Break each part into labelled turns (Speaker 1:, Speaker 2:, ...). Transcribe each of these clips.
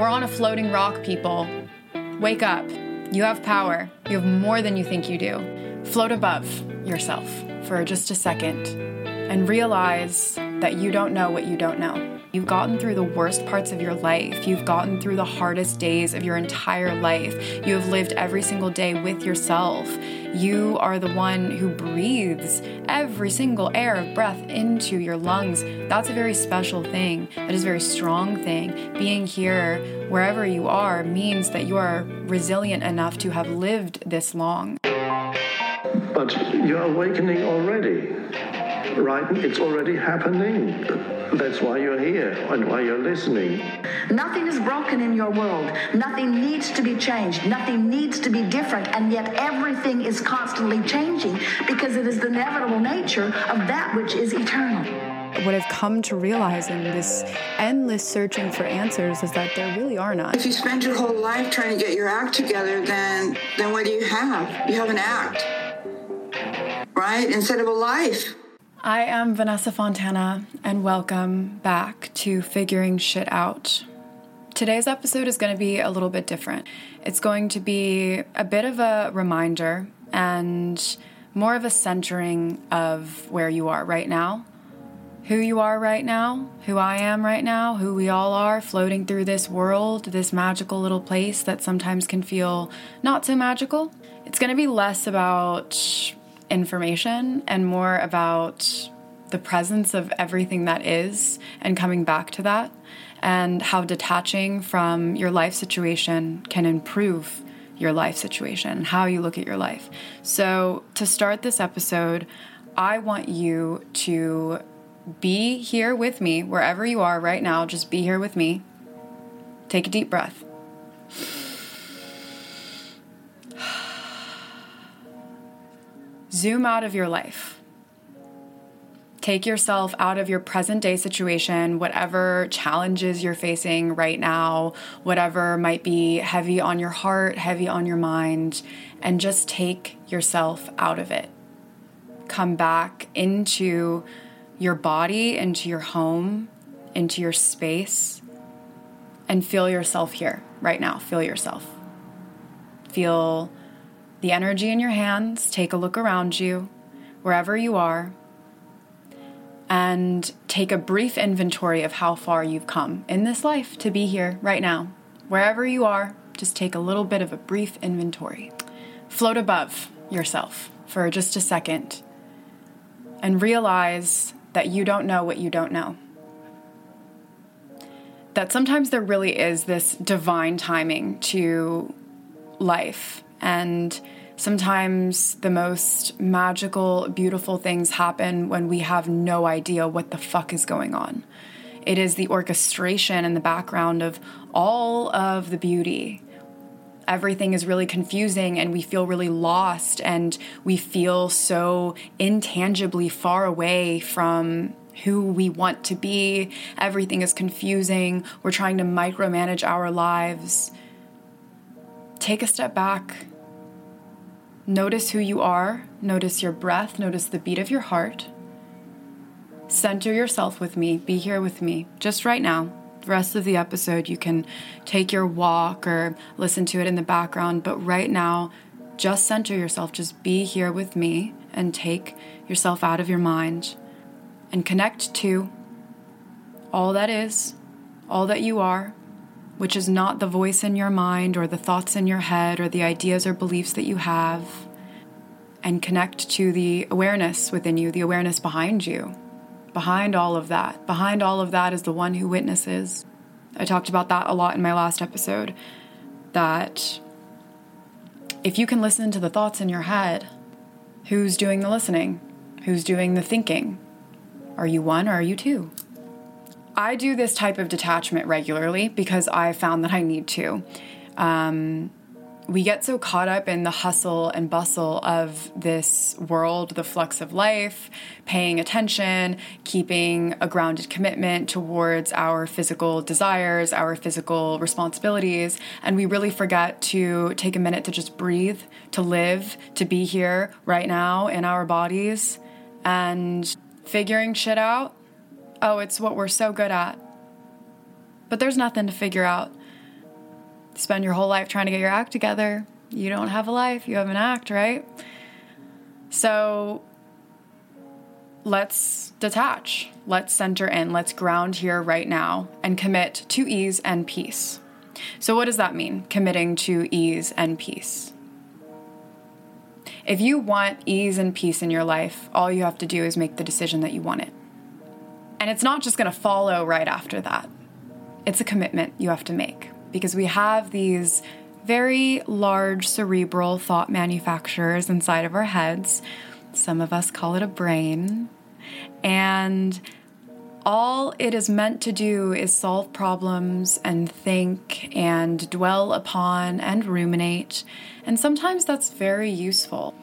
Speaker 1: We're on a floating rock, people. Wake up. You have power. You have more than you think you do. Float above yourself for just a second and realize that you don't know what you don't know. You've gotten through the worst parts of your life. You've gotten through the hardest days of your entire life. You have lived every single day with yourself. You are the one who breathes every single air of breath into your lungs. That's a very special thing. That is a very strong thing. Being here, wherever you are, means that you are resilient enough to have lived this long.
Speaker 2: But you're awakening already, right? It's already happening. That's why you're here and why you're listening.
Speaker 3: Nothing is broken in your world. Nothing needs to be changed. Nothing needs to be different. And yet everything is constantly changing because it is the inevitable nature of that which is eternal.
Speaker 1: What I've come to realize in this endless searching for answers is that there really are none.
Speaker 4: If you spend your whole life trying to get your act together, then then what do you have? You have an act. Right? Instead of a life.
Speaker 1: I am Vanessa Fontana, and welcome back to Figuring Shit Out. Today's episode is going to be a little bit different. It's going to be a bit of a reminder and more of a centering of where you are right now, who you are right now, who I am right now, who we all are floating through this world, this magical little place that sometimes can feel not so magical. It's going to be less about information and more about the presence of everything that is and coming back to that and how detaching from your life situation can improve your life situation how you look at your life. So, to start this episode, I want you to be here with me wherever you are right now. Just be here with me. Take a deep breath. Zoom out of your life. Take yourself out of your present day situation, whatever challenges you're facing right now, whatever might be heavy on your heart, heavy on your mind, and just take yourself out of it. Come back into your body, into your home, into your space, and feel yourself here right now. Feel yourself. Feel the energy in your hands, take a look around you, wherever you are, and take a brief inventory of how far you've come in this life to be here right now. Wherever you are, just take a little bit of a brief inventory. Float above yourself for just a second and realize that you don't know what you don't know. That sometimes there really is this divine timing to life and sometimes the most magical, beautiful things happen when we have no idea what the fuck is going on. It is the orchestration and the background of all of the beauty. Everything is really confusing and we feel really lost and we feel so intangibly far away from who we want to be. Everything is confusing. We're trying to micromanage our lives. Take a step back Notice who you are, notice your breath, notice the beat of your heart. Center yourself with me, be here with me, just right now. The rest of the episode, you can take your walk or listen to it in the background, but right now, just center yourself, just be here with me and take yourself out of your mind and connect to all that is, all that you are, which is not the voice in your mind or the thoughts in your head or the ideas or beliefs that you have, and connect to the awareness within you, the awareness behind you. Behind all of that, behind all of that is the one who witnesses. I talked about that a lot in my last episode. That if you can listen to the thoughts in your head, who's doing the listening? Who's doing the thinking? Are you one or are you two? I do this type of detachment regularly because I found that I need to. Um, we get so caught up in the hustle and bustle of this world, the flux of life, paying attention, keeping a grounded commitment towards our physical desires, our physical responsibilities, and we really forget to take a minute to just breathe, to live, to be here right now in our bodies, and figuring shit out oh, it's what we're so good at. But there's nothing to figure out. spend your whole life trying to get your act together. You don't have a life, you have an act, right? So let's detach, let's center in, let's ground here right now and commit to ease and peace. So, what does that mean, committing to ease and peace? If you want ease and peace in your life, all you have to do is make the decision that you want it. And it's not just going to follow right after that, it's a commitment you have to make because we have these very large cerebral thought manufacturers inside of our heads. Some of us call it a brain. And all it is meant to do is solve problems and think and dwell upon and ruminate. And sometimes that's very useful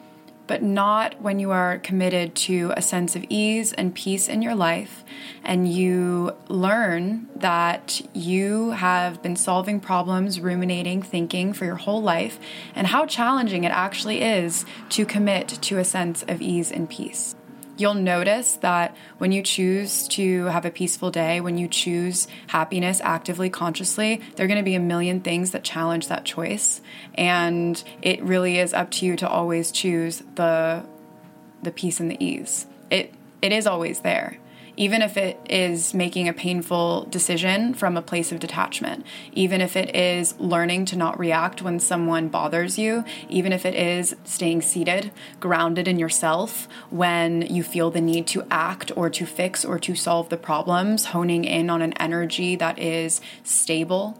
Speaker 1: but not when you are committed to a sense of ease and peace in your life and you learn that you have been solving problems, ruminating, thinking for your whole life, and how challenging it actually is to commit to a sense of ease and peace you'll notice that when you choose to have a peaceful day, when you choose happiness actively, consciously, there are going to be a million things that challenge that choice. And it really is up to you to always choose the the peace and the ease. It it is always there even if it is making a painful decision from a place of detachment, even if it is learning to not react when someone bothers you, even if it is staying seated, grounded in yourself when you feel the need to act or to fix or to solve the problems, honing in on an energy that is stable.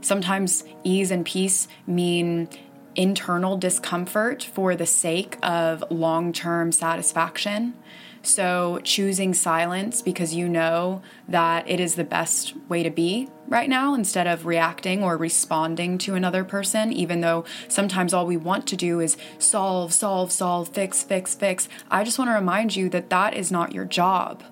Speaker 1: Sometimes ease and peace mean internal discomfort for the sake of long term satisfaction. So, choosing silence because you know that it is the best way to be right now instead of reacting or responding to another person, even though sometimes all we want to do is solve, solve, solve, fix, fix, fix. I just want to remind you that that is not your job.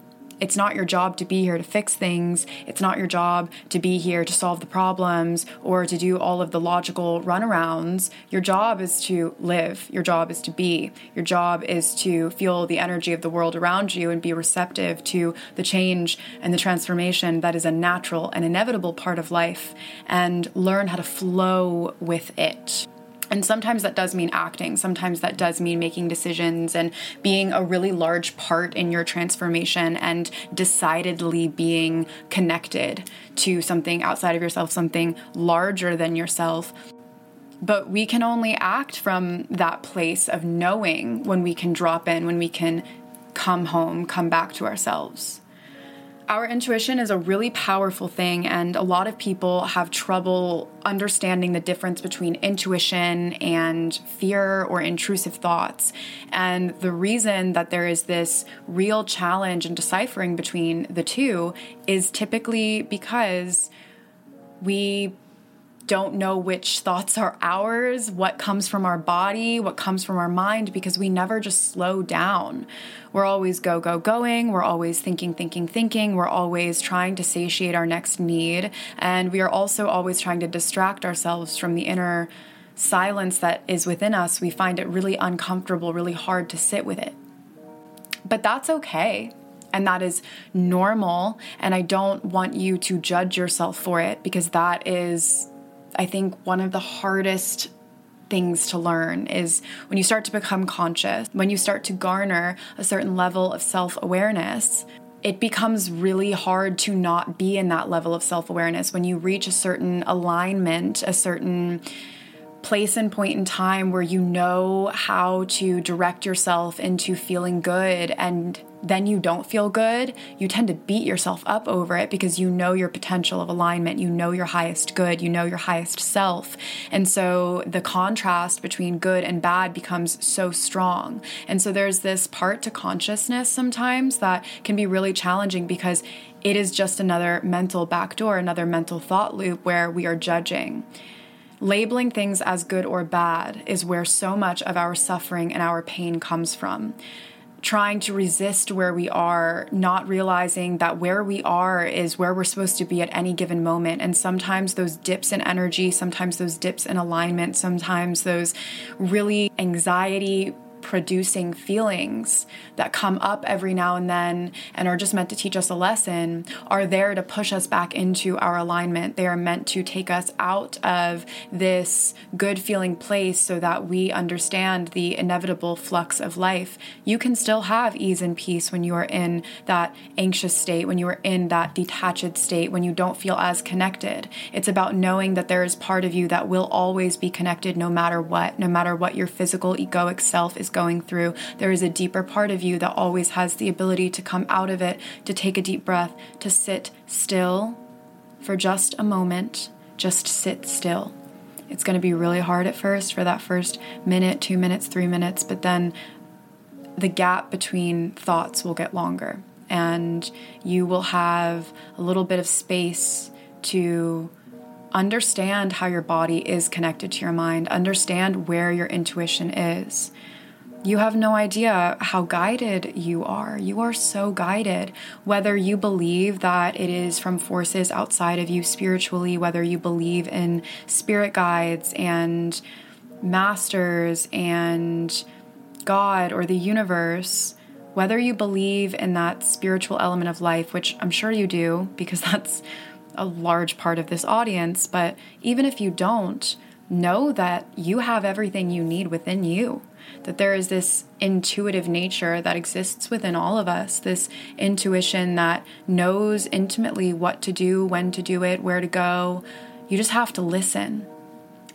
Speaker 1: It's not your job to be here to fix things. It's not your job to be here to solve the problems or to do all of the logical runarounds. Your job is to live. Your job is to be. Your job is to feel the energy of the world around you and be receptive to the change and the transformation that is a natural and inevitable part of life and learn how to flow with it. And sometimes that does mean acting. Sometimes that does mean making decisions and being a really large part in your transformation and decidedly being connected to something outside of yourself, something larger than yourself. But we can only act from that place of knowing when we can drop in, when we can come home, come back to ourselves. Our intuition is a really powerful thing, and a lot of people have trouble understanding the difference between intuition and fear or intrusive thoughts. And the reason that there is this real challenge in deciphering between the two is typically because we don't know which thoughts are ours, what comes from our body, what comes from our mind, because we never just slow down. We're always go, go, going. We're always thinking, thinking, thinking. We're always trying to satiate our next need. And we are also always trying to distract ourselves from the inner silence that is within us. We find it really uncomfortable, really hard to sit with it. But that's okay and that is normal. And I don't want you to judge yourself for it because that is I think one of the hardest things to learn is when you start to become conscious, when you start to garner a certain level of self awareness, it becomes really hard to not be in that level of self awareness. When you reach a certain alignment, a certain place and point in time where you know how to direct yourself into feeling good and then you don't feel good, you tend to beat yourself up over it because you know your potential of alignment, you know your highest good, you know your highest self. And so the contrast between good and bad becomes so strong. And so there's this part to consciousness sometimes that can be really challenging because it is just another mental backdoor, another mental thought loop where we are judging. Labeling things as good or bad is where so much of our suffering and our pain comes from. Trying to resist where we are, not realizing that where we are is where we're supposed to be at any given moment. And sometimes those dips in energy, sometimes those dips in alignment, sometimes those really anxiety producing feelings that come up every now and then and are just meant to teach us a lesson are there to push us back into our alignment. They are meant to take us out of this good feeling place so that we understand the inevitable flux of life. You can still have ease and peace when you are in that anxious state, when you are in that detached state, when you don't feel as connected. It's about knowing that there is part of you that will always be connected no matter what, no matter what your physical egoic self is going through. There is a deeper part of you that always has the ability to come out of it, to take a deep breath, to sit still for just a moment. Just sit still. It's going to be really hard at first for that first minute, two minutes, three minutes, but then the gap between thoughts will get longer and you will have a little bit of space to understand how your body is connected to your mind, understand where your intuition is. You have no idea how guided you are. You are so guided. Whether you believe that it is from forces outside of you spiritually, whether you believe in spirit guides and masters and God or the universe, whether you believe in that spiritual element of life, which I'm sure you do because that's a large part of this audience, but even if you don't, know that you have everything you need within you. That there is this intuitive nature that exists within all of us, this intuition that knows intimately what to do, when to do it, where to go. You just have to listen.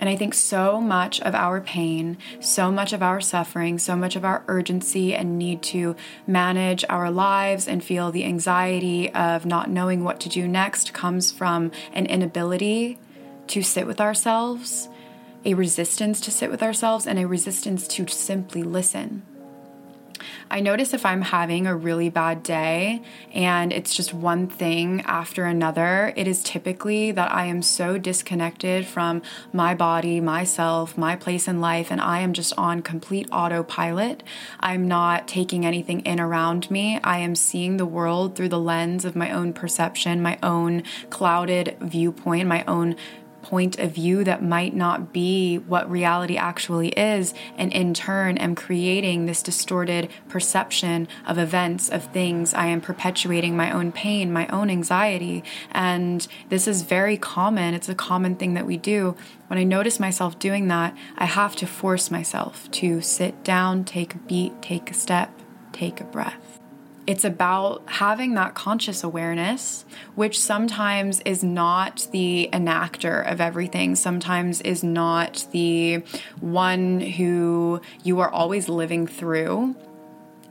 Speaker 1: And I think so much of our pain, so much of our suffering, so much of our urgency and need to manage our lives and feel the anxiety of not knowing what to do next comes from an inability to sit with ourselves, a resistance to sit with ourselves, and a resistance to simply listen. I notice if I'm having a really bad day and it's just one thing after another, it is typically that I am so disconnected from my body, myself, my place in life, and I am just on complete autopilot. I'm not taking anything in around me. I am seeing the world through the lens of my own perception, my own clouded viewpoint, my own point of view that might not be what reality actually is, and in turn am creating this distorted perception of events, of things. I am perpetuating my own pain, my own anxiety, and this is very common. It's a common thing that we do. When I notice myself doing that, I have to force myself to sit down, take a beat, take a step, take a breath. It's about having that conscious awareness, which sometimes is not the enactor of everything, sometimes is not the one who you are always living through.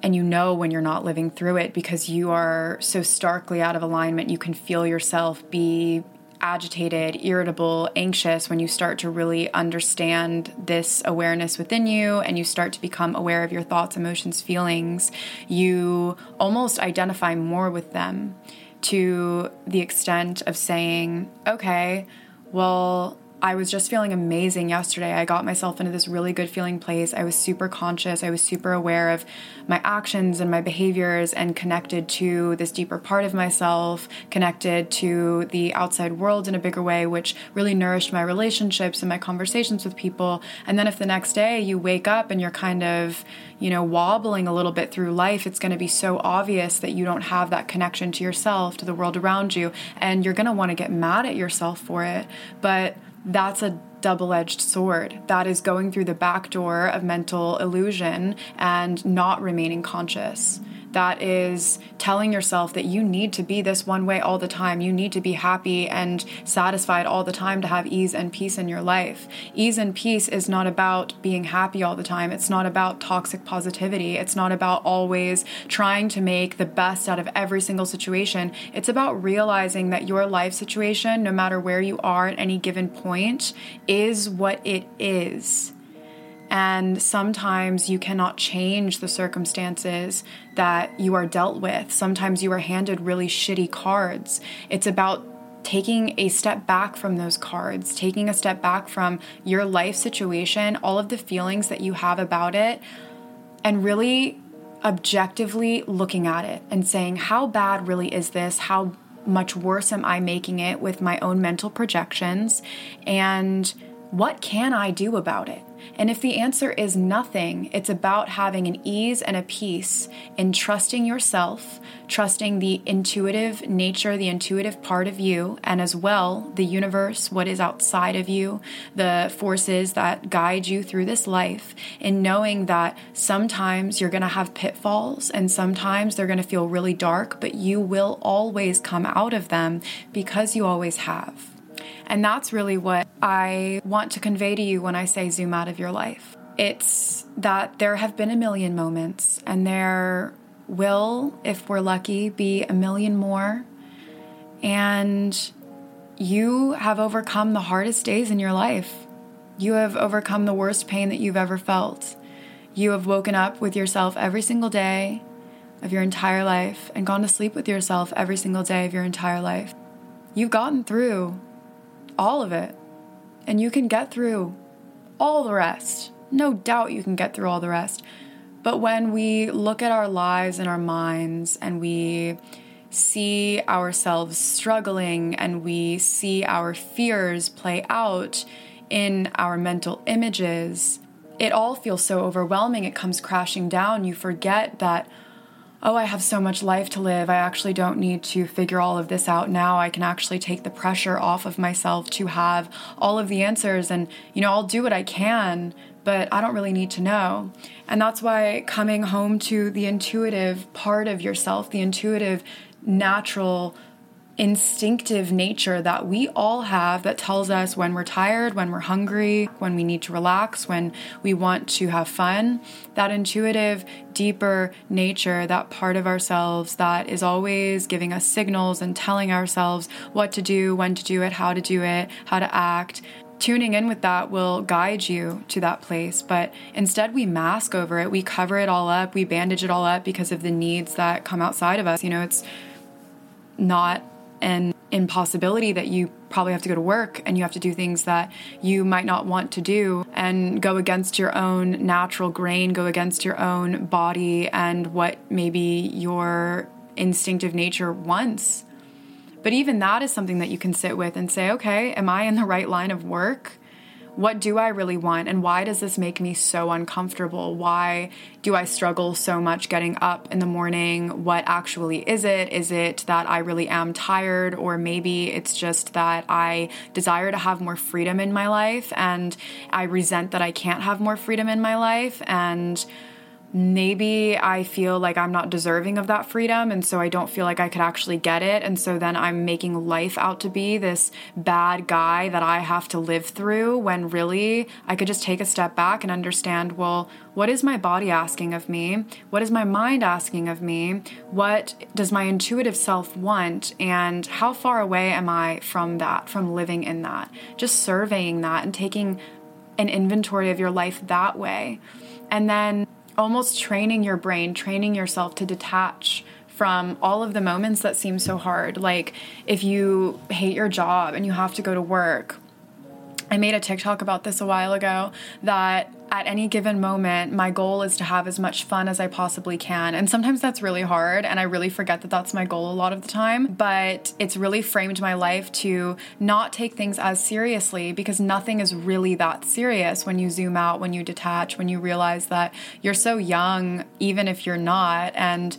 Speaker 1: And you know when you're not living through it because you are so starkly out of alignment, you can feel yourself be agitated, irritable, anxious when you start to really understand this awareness within you and you start to become aware of your thoughts, emotions, feelings, you almost identify more with them to the extent of saying, okay, well, I was just feeling amazing yesterday. I got myself into this really good feeling place. I was super conscious. I was super aware of my actions and my behaviors and connected to this deeper part of myself, connected to the outside world in a bigger way, which really nourished my relationships and my conversations with people. And then if the next day you wake up and you're kind of, you know, wobbling a little bit through life, it's going to be so obvious that you don't have that connection to yourself, to the world around you, and you're going to want to get mad at yourself for it. But that's a double edged sword. That is going through the back door of mental illusion and not remaining conscious that is telling yourself that you need to be this one way all the time. You need to be happy and satisfied all the time to have ease and peace in your life. Ease and peace is not about being happy all the time. It's not about toxic positivity. It's not about always trying to make the best out of every single situation. It's about realizing that your life situation, no matter where you are at any given point, is what it is and sometimes you cannot change the circumstances that you are dealt with. Sometimes you are handed really shitty cards. It's about taking a step back from those cards, taking a step back from your life situation, all of the feelings that you have about it, and really objectively looking at it and saying, How bad really is this? How much worse am I making it with my own mental projections? And what can I do about it? And if the answer is nothing, it's about having an ease and a peace in trusting yourself, trusting the intuitive nature, the intuitive part of you, and as well the universe, what is outside of you, the forces that guide you through this life, in knowing that sometimes you're going to have pitfalls and sometimes they're going to feel really dark, but you will always come out of them because you always have. And that's really what I want to convey to you when I say zoom out of your life. It's that there have been a million moments, and there will, if we're lucky, be a million more. And you have overcome the hardest days in your life. You have overcome the worst pain that you've ever felt. You have woken up with yourself every single day of your entire life and gone to sleep with yourself every single day of your entire life. You've gotten through all of it. And you can get through all the rest. No doubt you can get through all the rest. But when we look at our lives and our minds and we see ourselves struggling and we see our fears play out in our mental images, it all feels so overwhelming. It comes crashing down. You forget that oh, I have so much life to live. I actually don't need to figure all of this out now. I can actually take the pressure off of myself to have all of the answers. And, you know, I'll do what I can, but I don't really need to know. And that's why coming home to the intuitive part of yourself, the intuitive, natural, instinctive nature that we all have that tells us when we're tired, when we're hungry, when we need to relax, when we want to have fun. That intuitive, deeper nature, that part of ourselves that is always giving us signals and telling ourselves what to do, when to do it, how to do it, how to act tuning in with that will guide you to that place. But instead, we mask over it, we cover it all up, we bandage it all up because of the needs that come outside of us. You know, it's not an impossibility that you probably have to go to work and you have to do things that you might not want to do and go against your own natural grain, go against your own body and what maybe your instinctive nature wants. But even that is something that you can sit with and say, okay, am I in the right line of work? What do I really want? And why does this make me so uncomfortable? Why do I struggle so much getting up in the morning? What actually is it? Is it that I really am tired? Or maybe it's just that I desire to have more freedom in my life and I resent that I can't have more freedom in my life. And maybe I feel like I'm not deserving of that freedom, and so I don't feel like I could actually get it. And so then I'm making life out to be this bad guy that I have to live through when really I could just take a step back and understand well, what is my body asking of me? What is my mind asking of me? What does my intuitive self want? And how far away am I from that, from living in that? Just surveying that and taking an inventory of your life that way. And then almost training your brain, training yourself to detach from all of the moments that seem so hard. Like if you hate your job and you have to go to work. I made a TikTok about this a while ago that at any given moment, my goal is to have as much fun as I possibly can. And sometimes that's really hard, and I really forget that that's my goal a lot of the time. But it's really framed my life to not take things as seriously because nothing is really that serious when you zoom out, when you detach, when you realize that you're so young, even if you're not. And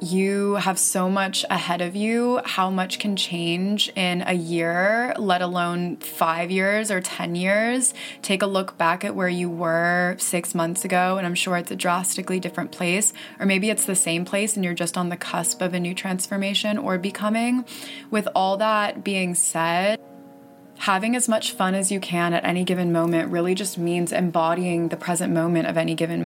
Speaker 1: you have so much ahead of you. How much can change in a year, let alone five years or 10 years? Take a look back at where you were six months ago, and I'm sure it's a drastically different place. Or maybe it's the same place and you're just on the cusp of a new transformation or becoming. With all that being said, having as much fun as you can at any given moment really just means embodying the present moment of any given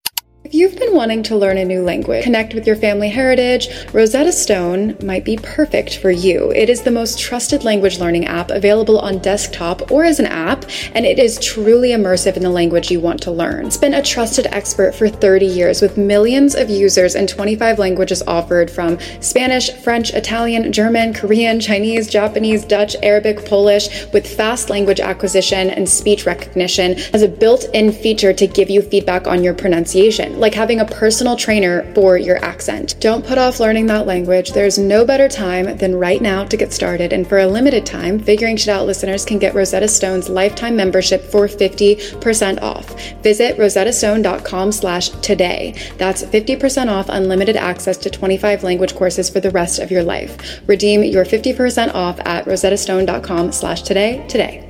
Speaker 5: if you've been wanting to learn a new language, connect with your family heritage, Rosetta Stone might be perfect for you. It is the most trusted language learning app available on desktop or as an app, and it is truly immersive in the language you want to learn. It's been a trusted expert for 30 years with millions of users and 25 languages offered from Spanish, French, Italian, German, Korean, Chinese, Japanese, Dutch, Arabic, Polish, with fast language acquisition and speech recognition as a built in feature to give you feedback on your pronunciation like having a personal trainer for your accent. Don't put off learning that language. There's no better time than right now to get started. And for a limited time, Figuring Shit Out listeners can get Rosetta Stone's lifetime membership for 50% off. Visit rosettastone.com slash today. That's 50% off unlimited access to 25 language courses for the rest of your life. Redeem your 50% off at rosettastone.com slash today today.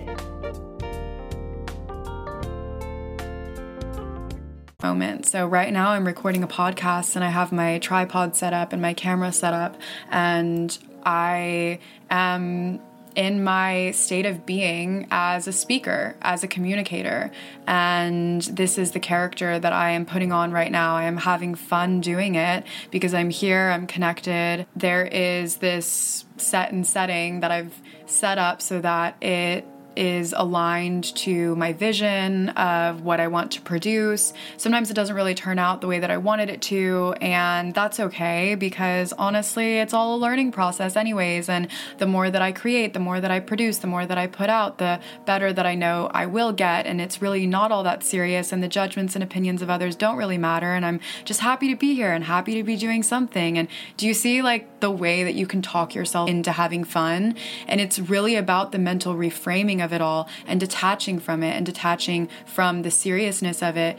Speaker 1: Moment. So right now I'm recording a podcast and I have my tripod set up and my camera set up and I am in my state of being as a speaker, as a communicator. And this is the character that I am putting on right now. I am having fun doing it because I'm here, I'm connected. There is this set and setting that I've set up so that it is aligned to my vision of what I want to produce. Sometimes it doesn't really turn out the way that I wanted it to, and that's okay because honestly, it's all a learning process, anyways. And the more that I create, the more that I produce, the more that I put out, the better that I know I will get. And it's really not all that serious, and the judgments and opinions of others don't really matter. And I'm just happy to be here and happy to be doing something. And do you see like the way that you can talk yourself into having fun? And it's really about the mental reframing of of it all and detaching from it and detaching from the seriousness of it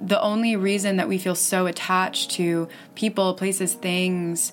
Speaker 1: the only reason that we feel so attached to people, places, things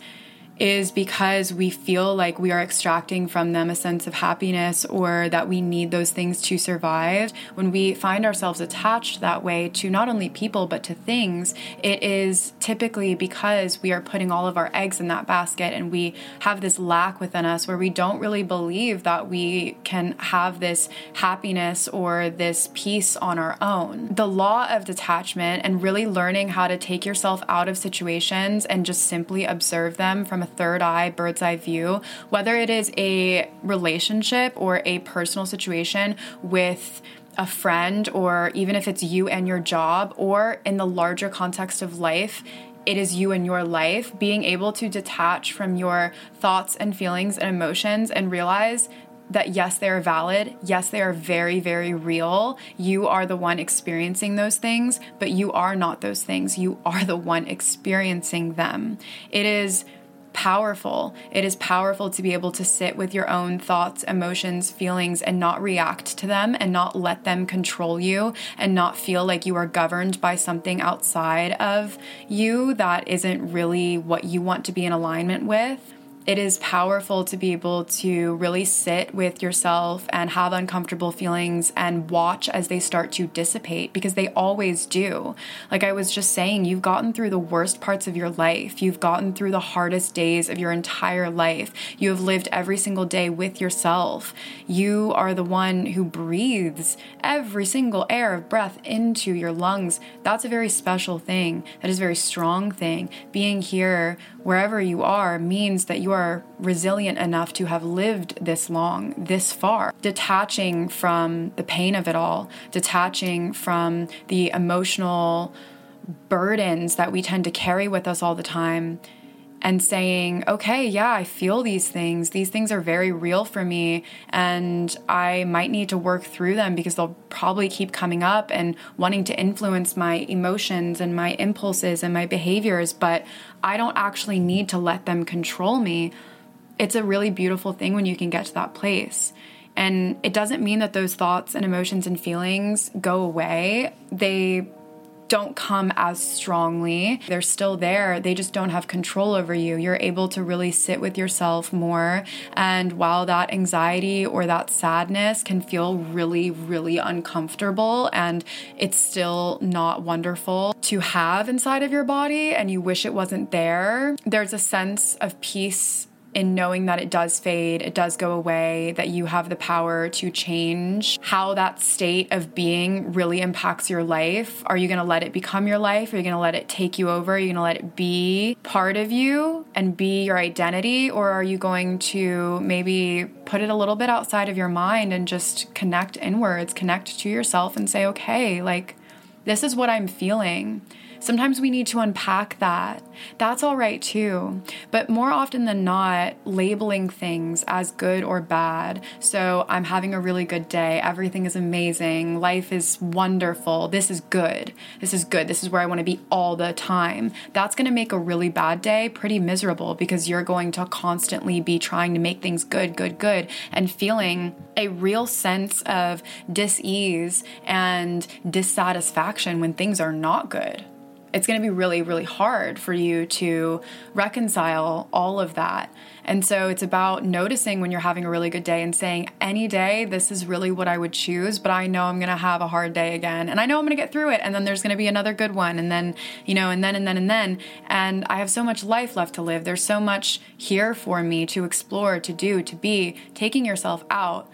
Speaker 1: is because we feel like we are extracting from them a sense of happiness or that we need those things to survive. When we find ourselves attached that way to not only people but to things, it is typically because we are putting all of our eggs in that basket and we have this lack within us where we don't really believe that we can have this happiness or this peace on our own. The law of detachment and really learning how to take yourself out of situations and just simply observe them from a third eye, bird's eye view, whether it is a relationship or a personal situation with a friend, or even if it's you and your job, or in the larger context of life, it is you and your life, being able to detach from your thoughts and feelings and emotions and realize that yes, they are valid. Yes, they are very, very real. You are the one experiencing those things, but you are not those things. You are the one experiencing them. It is powerful. It is powerful to be able to sit with your own thoughts, emotions, feelings, and not react to them and not let them control you and not feel like you are governed by something outside of you that isn't really what you want to be in alignment with it is powerful to be able to really sit with yourself and have uncomfortable feelings and watch as they start to dissipate because they always do. Like I was just saying, you've gotten through the worst parts of your life, you've gotten through the hardest days of your entire life, you have lived every single day with yourself. You are the one who breathes every single air of breath into your lungs. That's a very special thing, that is a very strong thing. Being here, wherever you are, means that you are resilient enough to have lived this long, this far. Detaching from the pain of it all, detaching from the emotional burdens that we tend to carry with us all the time and saying, okay, yeah, I feel these things. These things are very real for me, and I might need to work through them because they'll probably keep coming up and wanting to influence my emotions and my impulses and my behaviors, but I don't actually need to let them control me. It's a really beautiful thing when you can get to that place. And it doesn't mean that those thoughts and emotions and feelings go away. They don't come as strongly. They're still there, they just don't have control over you. You're able to really sit with yourself more. And while that anxiety or that sadness can feel really, really uncomfortable and it's still not wonderful to have inside of your body and you wish it wasn't there, there's a sense of peace in knowing that it does fade, it does go away, that you have the power to change how that state of being really impacts your life. Are you going to let it become your life? Are you going to let it take you over? Are you going to let it be part of you and be your identity? Or are you going to maybe put it a little bit outside of your mind and just connect inwards, connect to yourself and say, okay, like, this is what I'm feeling Sometimes we need to unpack that. That's all right too. But more often than not, labeling things as good or bad. So I'm having a really good day. Everything is amazing. Life is wonderful. This is good. This is good. This is where I want to be all the time. That's going to make a really bad day pretty miserable because you're going to constantly be trying to make things good, good, good, and feeling a real sense of dis ease and dissatisfaction when things are not good it's going to be really, really hard for you to reconcile all of that. And so it's about noticing when you're having a really good day and saying, any day, this is really what I would choose, but I know I'm going to have a hard day again. And I know I'm going to get through it. And then there's going to be another good one. And then, you know, and then, and then, and then. And I have so much life left to live. There's so much here for me to explore, to do, to be, taking yourself out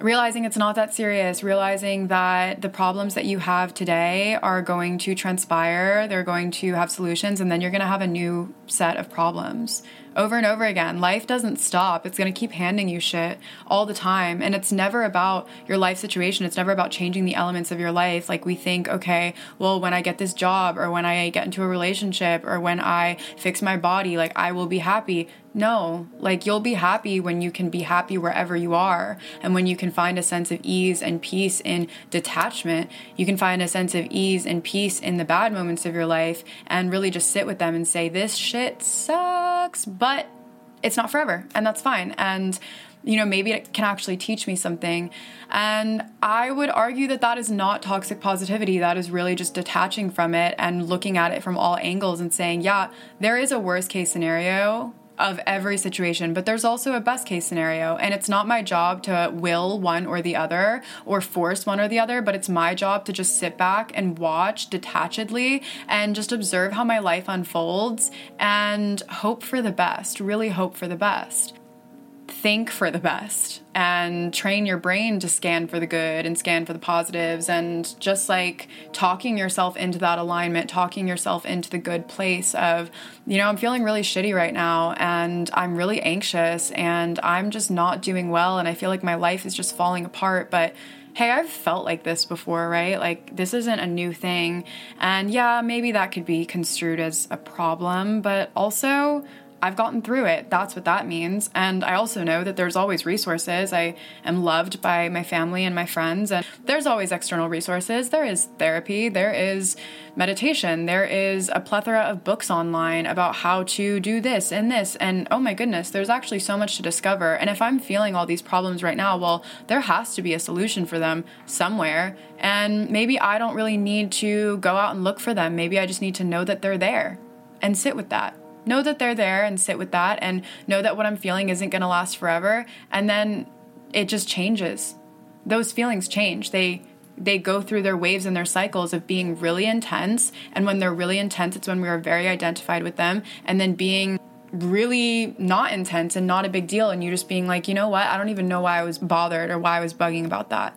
Speaker 1: realizing it's not that serious, realizing that the problems that you have today are going to transpire, they're going to have solutions, and then you're going to have a new set of problems over and over again. Life doesn't stop. It's going to keep handing you shit all the time. And it's never about your life situation. It's never about changing the elements of your life. Like we think, okay, well, when I get this job or when I get into a relationship or when I fix my body, like I will be happy. No, like you'll be happy when you can be happy wherever you are. And when you can find a sense of ease and peace in detachment, you can find a sense of ease and peace in the bad moments of your life and really just sit with them and say, this shit sucks but it's not forever, and that's fine. And you know, maybe it can actually teach me something. And I would argue that that is not toxic positivity. That is really just detaching from it and looking at it from all angles and saying, yeah, there is a worst case scenario of every situation, but there's also a best case scenario. And it's not my job to will one or the other or force one or the other, but it's my job to just sit back and watch detachedly and just observe how my life unfolds and hope for the best, really hope for the best think for the best and train your brain to scan for the good and scan for the positives and just like talking yourself into that alignment talking yourself into the good place of you know i'm feeling really shitty right now and i'm really anxious and i'm just not doing well and i feel like my life is just falling apart but hey, I've felt like this before, right? Like, this isn't a new thing. And yeah, maybe that could be construed as a problem, but also, I've gotten through it. That's what that means. And I also know that there's always resources. I am loved by my family and my friends, and there's always external resources. There is therapy, there is meditation, there is a plethora of books online about how to do this and this. And oh my goodness, there's actually so much to discover. And if I'm feeling all these problems right now, well, there has to be a solution for them somewhere. And maybe I don't really need to go out and look for them. Maybe I just need to know that they're there and sit with that know that they're there and sit with that and know that what I'm feeling isn't going to last forever and then it just changes. Those feelings change. They they go through their waves and their cycles of being really intense and when they're really intense it's when we are very identified with them and then being really not intense and not a big deal and you just being like, "You know what? I don't even know why I was bothered or why I was bugging about that."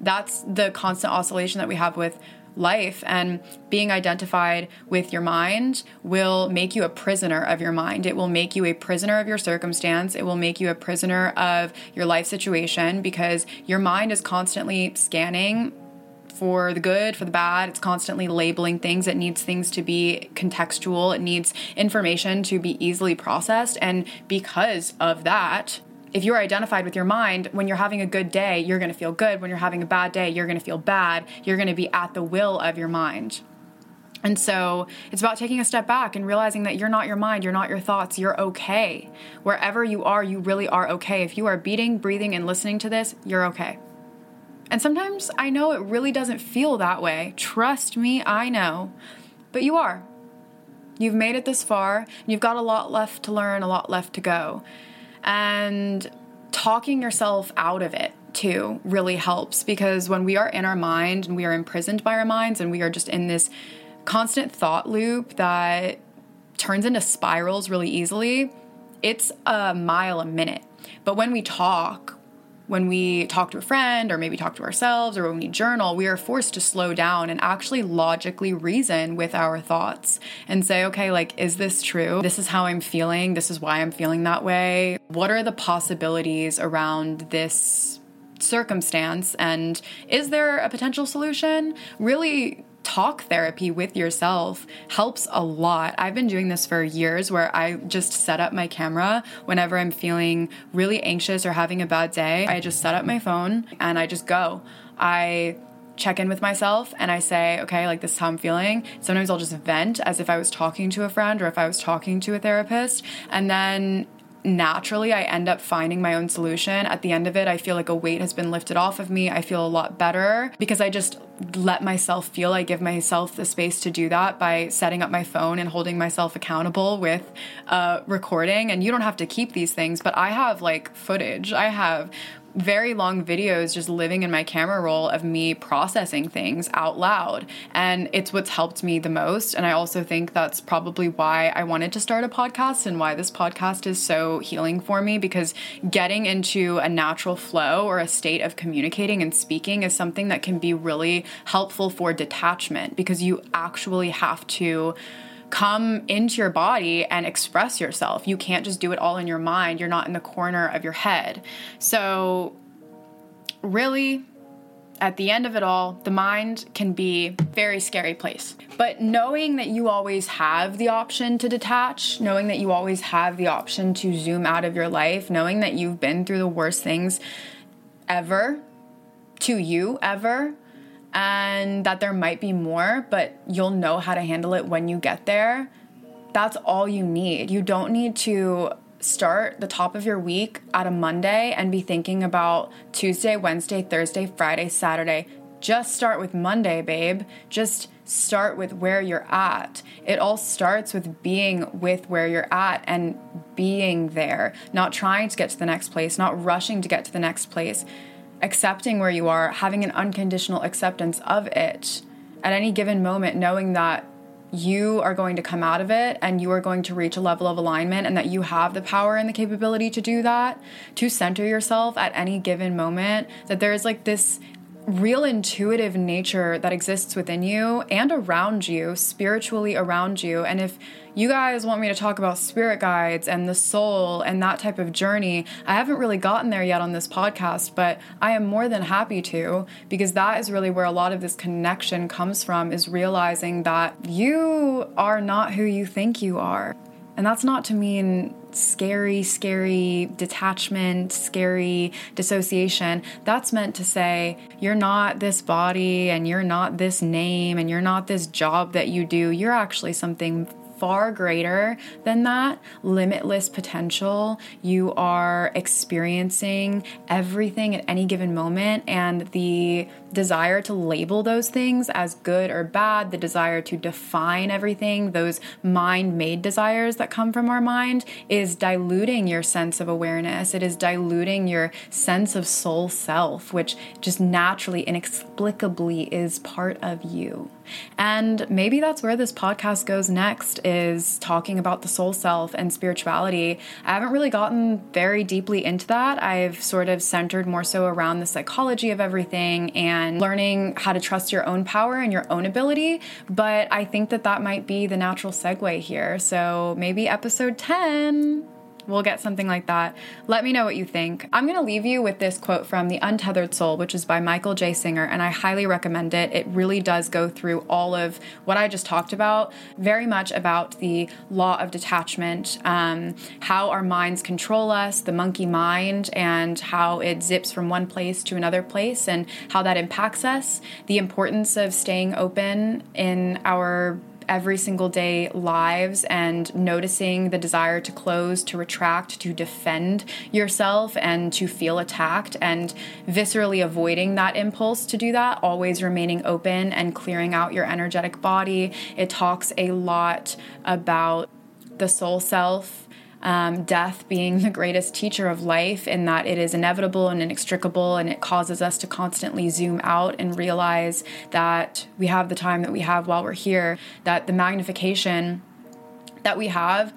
Speaker 1: That's the constant oscillation that we have with life and being identified with your mind will make you a prisoner of your mind. It will make you a prisoner of your circumstance. It will make you a prisoner of your life situation because your mind is constantly scanning for the good, for the bad. It's constantly labeling things. It needs things to be contextual. It needs information to be easily processed. And because of that, if you're identified with your mind, when you're having a good day, you're going to feel good. When you're having a bad day, you're going to feel bad. You're going to be at the will of your mind. And so it's about taking a step back and realizing that you're not your mind, you're not your thoughts, you're okay. Wherever you are, you really are okay. If you are beating, breathing, and listening to this, you're okay. And sometimes I know it really doesn't feel that way. Trust me, I know. But you are. You've made it this far, you've got a lot left to learn, a lot left to go. And talking yourself out of it too really helps because when we are in our mind and we are imprisoned by our minds and we are just in this constant thought loop that turns into spirals really easily, it's a mile a minute. But when we talk, when we talk to a friend or maybe talk to ourselves or when we journal, we are forced to slow down and actually logically reason with our thoughts and say, okay, like, is this true? This is how I'm feeling. This is why I'm feeling that way. What are the possibilities around this circumstance? And is there a potential solution? Really talk therapy with yourself helps a lot. I've been doing this for years where I just set up my camera whenever I'm feeling really anxious or having a bad day. I just set up my phone and I just go. I check in with myself and I say, okay, like this is how I'm feeling. Sometimes I'll just vent as if I was talking to a friend or if I was talking to a therapist. And then naturally I end up finding my own solution. At the end of it, I feel like a weight has been lifted off of me. I feel a lot better because I just let myself feel. I give myself the space to do that by setting up my phone and holding myself accountable with uh, recording. And you don't have to keep these things, but I have like footage. I have very long videos just living in my camera roll of me processing things out loud. And it's what's helped me the most. And I also think that's probably why I wanted to start a podcast and why this podcast is so healing for me because getting into a natural flow or a state of communicating and speaking is something that can be really helpful for detachment because you actually have to come into your body and express yourself. You can't just do it all in your mind. You're not in the corner of your head. So, really, at the end of it all, the mind can be a very scary place. But knowing that you always have the option to detach, knowing that you always have the option to zoom out of your life, knowing that you've been through the worst things ever to you ever, and that there might be more, but you'll know how to handle it when you get there. That's all you need. You don't need to start the top of your week at a Monday and be thinking about Tuesday, Wednesday, Thursday, Friday, Saturday. Just start with Monday, babe. Just start with where you're at. It all starts with being with where you're at and being there, not trying to get to the next place, not rushing to get to the next place accepting where you are, having an unconditional acceptance of it at any given moment, knowing that you are going to come out of it and you are going to reach a level of alignment and that you have the power and the capability to do that, to center yourself at any given moment, that there's like this real intuitive nature that exists within you and around you, spiritually around you. And if you guys want me to talk about spirit guides and the soul and that type of journey, I haven't really gotten there yet on this podcast, but I am more than happy to because that is really where a lot of this connection comes from is realizing that you are not who you think you are. And that's not to mean scary, scary detachment, scary dissociation. That's meant to say you're not this body and you're not this name and you're not this job that you do. You're actually something far greater than that limitless potential. You are experiencing everything at any given moment, and the desire to label those things as good or bad, the desire to define everything, those mind made desires that come from our mind, is diluting your sense of awareness. It is diluting your sense of soul self, which just naturally, inexplicably is part of you. And maybe that's where this podcast goes next is talking about the soul self and spirituality. I haven't really gotten very deeply into that. I've sort of centered more so around the psychology of everything and learning how to trust your own power and your own ability, but I think that that might be the natural segue here. So maybe episode 10 We'll get something like that. Let me know what you think. I'm going to leave you with this quote from The Untethered Soul, which is by Michael J. Singer, and I highly recommend it. It really does go through all of what I just talked about, very much about the law of detachment, um, how our minds control us, the monkey mind, and how it zips from one place to another place, and how that impacts us, the importance of staying open in our every single day lives and noticing the desire to close, to retract, to defend yourself, and to feel attacked, and viscerally avoiding that impulse to do that, always remaining open and clearing out your energetic body. It talks a lot about the soul self um, death being the greatest teacher of life, in that it is inevitable and inextricable, and it causes us to constantly zoom out and realize that we have the time that we have while we're here, that the magnification that we have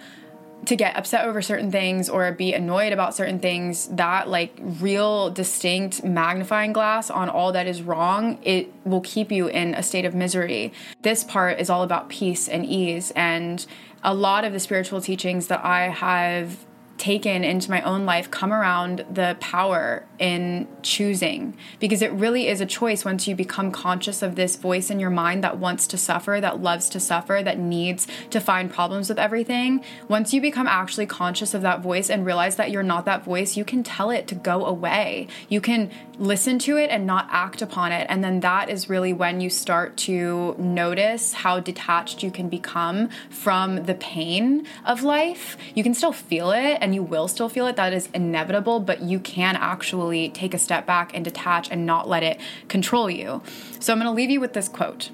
Speaker 1: to get upset over certain things or be annoyed about certain things that like real distinct magnifying glass on all that is wrong it will keep you in a state of misery. This part is all about peace and ease and a lot of the spiritual teachings that I have taken into my own life come around the power in choosing because it really is a choice once you become conscious of this voice in your mind that wants to suffer, that loves to suffer, that needs to find problems with everything. Once you become actually conscious of that voice and realize that you're not that voice, you can tell it to go away. You can listen to it and not act upon it. And then that is really when you start to notice how detached you can become from the pain of life. You can still feel it and you will still feel it. That is inevitable, but you can actually take a step back and detach and not let it control you. So I'm going to leave you with this quote.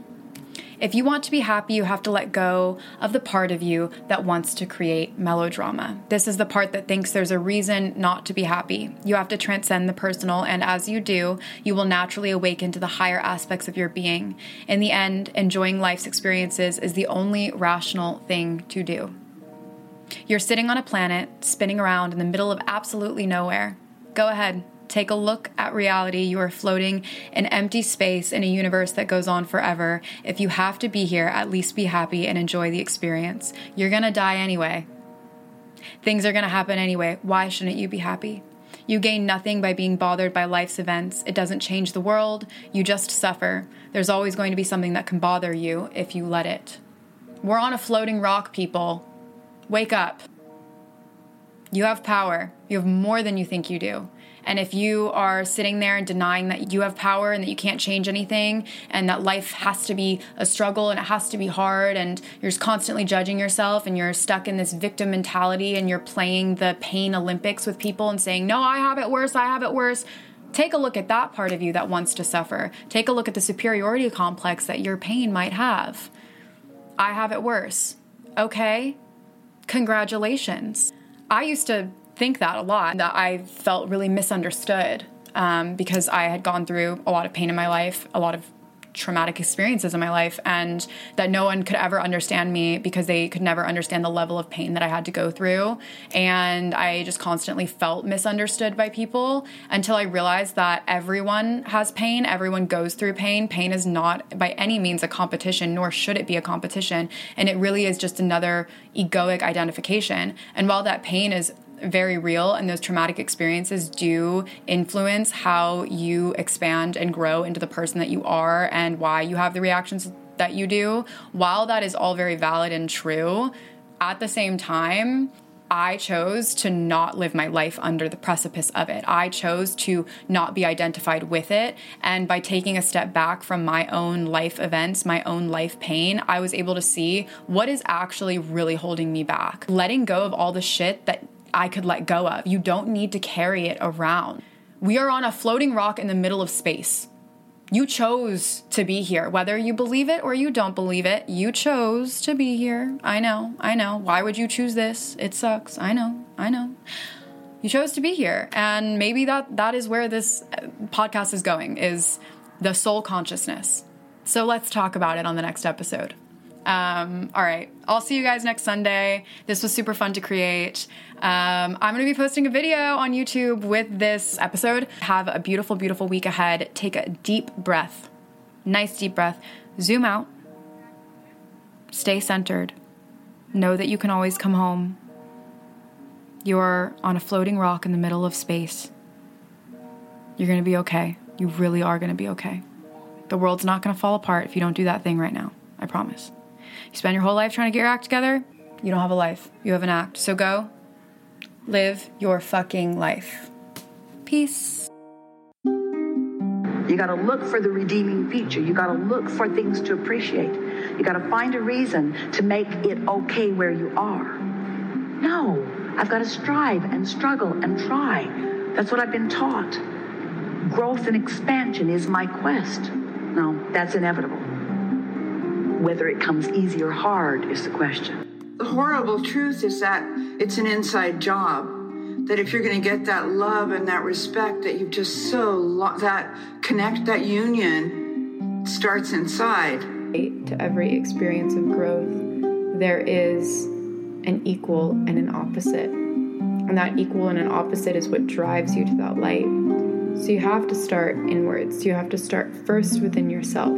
Speaker 1: If you want to be happy, you have to let go of the part of you that wants to create melodrama. This is the part that thinks there's a reason not to be happy. You have to transcend the personal, and as you do, you will naturally awaken to the higher aspects of your being. In the end, enjoying life's experiences is the only rational thing to do. You're sitting on a planet, spinning around in the middle of absolutely nowhere. Go ahead, take a look at reality. You are floating in empty space in a universe that goes on forever. If you have to be here, at least be happy and enjoy the experience. You're gonna die anyway. Things are gonna happen anyway. Why shouldn't you be happy? You gain nothing by being bothered by life's events. It doesn't change the world, you just suffer. There's always going to be something that can bother you if you let it. We're on a floating rock, people. Wake up. You have power. You have more than you think you do. And if you are sitting there and denying that you have power and that you can't change anything and that life has to be a struggle and it has to be hard and you're just constantly judging yourself and you're stuck in this victim mentality and you're playing the pain Olympics with people and saying, No, I have it worse, I have it worse. Take a look at that part of you that wants to suffer. Take a look at the superiority complex that your pain might have. I have it worse. Okay, congratulations. I used to think that a lot, that I felt really misunderstood um, because I had gone through a lot of pain in my life, a lot of traumatic experiences in my life, and that no one could ever understand me because they could never understand the level of pain that I had to go through. And I just constantly felt misunderstood by people until I realized that everyone has pain, everyone goes through pain. Pain is not by any means a competition, nor should it be a competition. And it really is just another egoic identification. And while that pain is very real and those traumatic experiences do influence how you expand and grow into the person that you are and why you have the reactions that you do. While that is all very valid and true, at the same time, I chose to not live my life under the precipice of it. I chose to not be identified with it. And by taking a step back from my own life events, my own life pain, I was able to see what is actually really holding me back. Letting go of all the shit that I could let go of. You don't need to carry it around. We are on a floating rock in the middle of space. You chose to be here. Whether you believe it or you don't believe it, you chose to be here. I know, I know. Why would you choose this? It sucks. I know, I know. You chose to be here. And maybe that that is where this uh, podcast is going is the soul consciousness. So let's talk about it on the next episode. Um, all right. I'll see you guys next Sunday. This was super fun to create. Um, I'm going to be posting a video on YouTube with this episode. Have a beautiful, beautiful week ahead. Take a deep breath. Nice deep breath. Zoom out. Stay centered. Know that you can always come home. You're on a floating rock in the middle of space. You're going to be okay. You really are going to be okay. The world's not going to fall apart if you don't do that thing right now. I promise. You spend your whole life trying to get your act together, you don't have a life. You have an act. So go live your fucking life. Peace.
Speaker 3: You got to look for the redeeming feature. You got to look for things to appreciate. You got to find a reason to make it okay where you are. No, I've got to strive and struggle and try. That's what I've been taught. Growth and expansion is my quest. No, that's inevitable. Whether it comes easy or hard is the question.
Speaker 4: The horrible truth is that it's an inside job. That if you're going to get that love and that respect that you've just so lo- that connect that union starts inside.
Speaker 5: To every experience of growth, there is an equal and an opposite. And that equal and an opposite is what drives you to that light. So you have to start inwards. You have to start first within yourself.